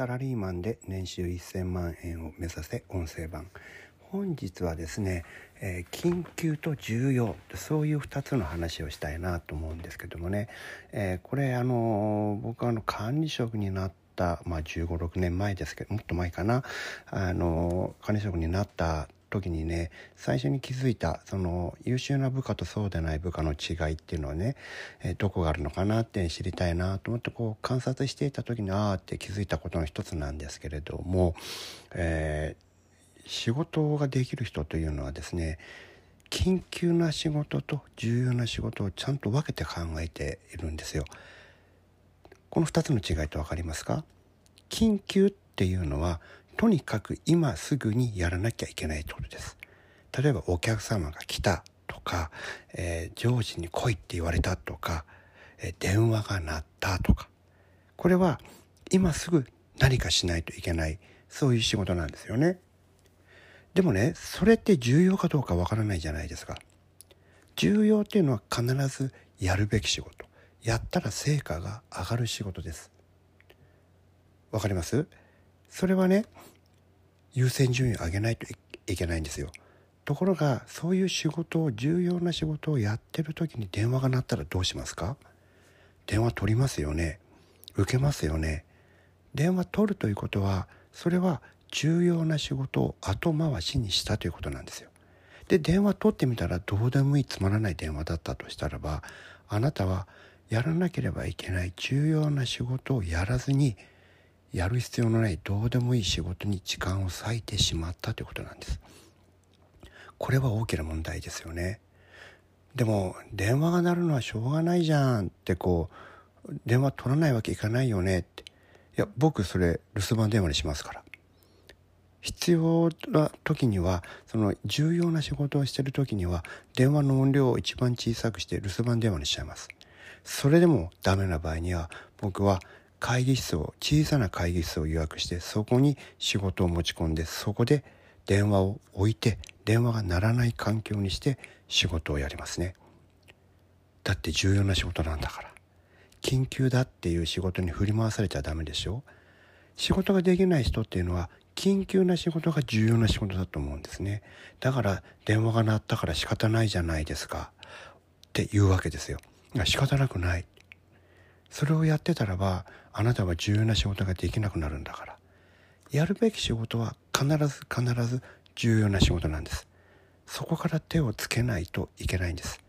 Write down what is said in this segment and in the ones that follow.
サラリーマンで年収1000万円を目指せ音声版。本日はですね、えー、緊急と重要。そういう2つの話をしたいなと思うんですけどもね、えー、これあの僕はあの管理職になったまあ1 5 6年前ですけどもっと前かな。あの管理職になった時にね最初に気づいたその優秀な部下とそうでない部下の違いっていうのはね、えー、どこがあるのかなって知りたいなと思ってこう観察していた時にああって気づいたことの一つなんですけれども、えー、仕事ができる人というのはですね緊急な仕事と重要な仕事をちゃんと分けて考えているんですよ。この2つの違いって分かりますか？緊急っていうのはとにかく今すぐにやらなきゃいけないってことです。例えばお客様が来たとか、えー、上司に来いって言われたとか、えー、電話が鳴ったとかこれは今すぐ何かしないといけないそういう仕事なんですよね。でもねそれって重要かどうかわからないじゃないですか。重要っていうのは必ずやるべき仕事やったら成果が上がる仕事です。わかります？それはね優先順位を上げないといけないんですよ。ところがそういう仕事を重要な仕事をやってる時に電話が鳴ったらどうしますか？電話取りますよね受けますよね電話取るということはそれは重要な仕事を後回しにしたということなんですよ。で電話取ってみたらどうでもいいつまらない電話だったとしたらばあなたはやらなければいけない重要な仕事をやらずにやる必要のないどうでもいい仕事に時間を割いてしまったということなんです。これは大きな問題ですよね。でも電話が鳴るのはしょうがないじゃんってこう電話取らないわけいかないよねって。いや僕それ留守番電話にしますから。必要な時にはその重要な仕事をしてる時には電話の音量を一番小さくして留守番電話にしちゃいます。それでもダメな場合には僕は会議室を小さな会議室を予約してそこに仕事を持ち込んでそこで電話を置いて電話が鳴らない環境にして仕事をやりますね。だって重要な仕事なんだから。緊急だっていう仕事に振り回されちゃダメでしょ。仕事ができない人っていうのは緊急な仕事が重要な仕事だと思うんですね。だから電話が鳴ったから仕方ないじゃないですか。って言うわけですよ。仕方なくない。それをやってたらばあなたは重要な仕事ができなくなるんだから。やるべき仕事は必ず必ず重要な仕事なんです。そこから手をつけないといけないんです。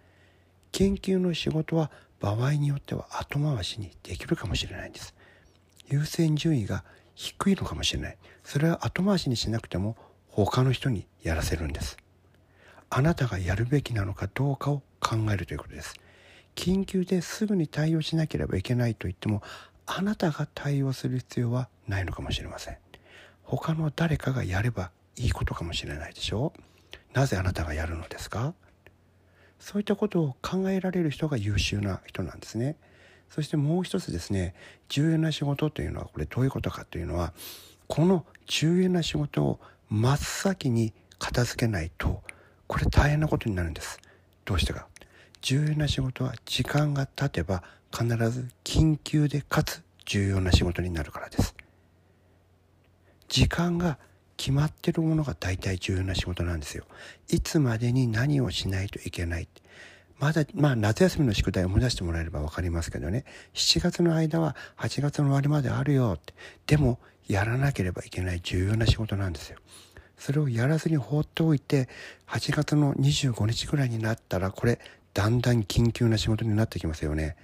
研究の仕事は場合によっては後回しにできるかもしれないんです。優先順位が低いのかもしれない。それは後回しにしなくても他の人にやらせるんです。あなたがやるべきなのかどうかを考えるということです。緊急ですぐに対応しなければいけないと言ってもあなたが対応する必要はないのかもしれません。他の誰かがやればいいことかもしれないでしょう。なぜあなたがやるのですか？そういったことを考えられる人が優秀な人なんですね。そしてもう一つですね重要な仕事というのはこれどういうことかというのはこの重要な仕事を真っ先に片付けないとこれ大変なことになるんです。どうしてか。重要な仕事は時間が経てば必ず緊急でかつ重要な仕事になるからです時間が決まってるものが大体重要な仕事なんですよいつまでに何をしないといけないまだ、まあ、夏休みの宿題を思い出してもらえれば分かりますけどね、7月の間は8月の終わりまであるよって。でも、やらなければいけない重要な仕事なんですよ。それをやらずに放っておいて、8月の25日ぐらいになったら、これ、だんだん緊急な仕事になってきますよね。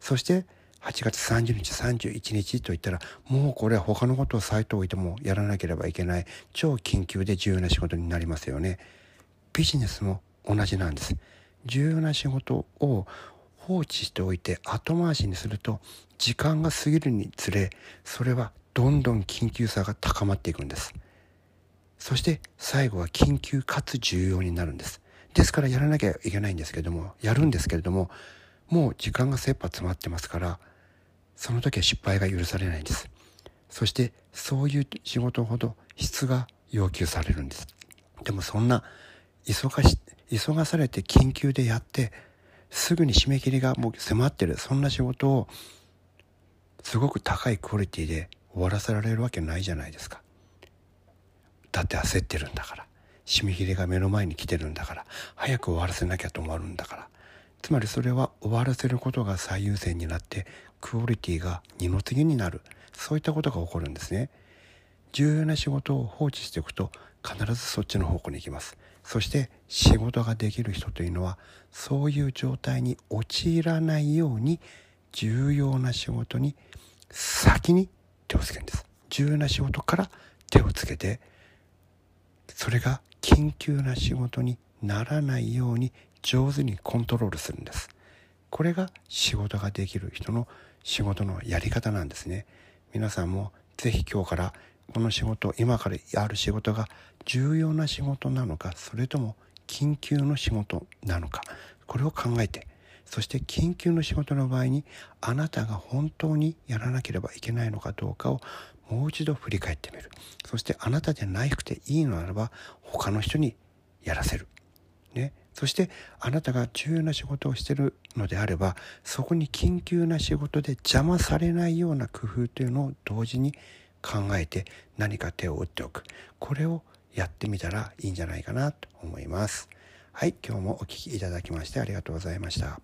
そして8月30日31日といったらもうこれは他のことをサイト置いてもやらなければいけない超緊急で重要な仕事になりますよね。ビジネスも同じなんです。重要な仕事を放置しておいて後回しにすると時間が過ぎるにつれそれはどんどん緊急さが高まっていくんです。そして最後は緊急かつ重要になるんです。ですからやらなきゃいけないんですけどもやるんですけれどももう時間が切羽詰まってますからその時は失敗が許されないんです。そしてそういう仕事ほど質が要求されるんです。でもそんな急がし急がされて緊急でやってすぐに締め切りがもう迫ってるそんな仕事をすごく高いクオリティで終わらせられるわけないじゃないですか。だって焦ってるんだから。締め切りが目の前に来てるんだから早く終わらせなきゃと思うんだから。つまりそれは終わらせることが最優先になってクオリティが二の次になる。そういったことが起こるんですね。重要な仕事を放置しておくと必ずそっちの方向に行きます。そして仕事ができる人というのはそういう状態に陥らないように重要な仕事に先に手をつけるんです。重要な仕事から手をつけてそれが緊急な仕事にならないように上手にコントロールするんです。これが仕事ができる人の仕事のやり方なんですね。皆さんも是非今日からこの仕事今からやる仕事が重要な仕事なのかそれとも緊急の仕事なのかこれを考えてそして緊急の仕事の場合にあなたが本当にやらなければいけないのかどうかをもう一度振り返ってみる。そしてあなたじゃなくていいのならば他の人にやらせる、ね、そしてあなたが重要な仕事をしてるのであればそこに緊急な仕事で邪魔されないような工夫というのを同時に考えて何か手を打っておく。これをやってみたらいいんじゃないかなと思います。はい。今日もお聴きいただきましてありがとうございました。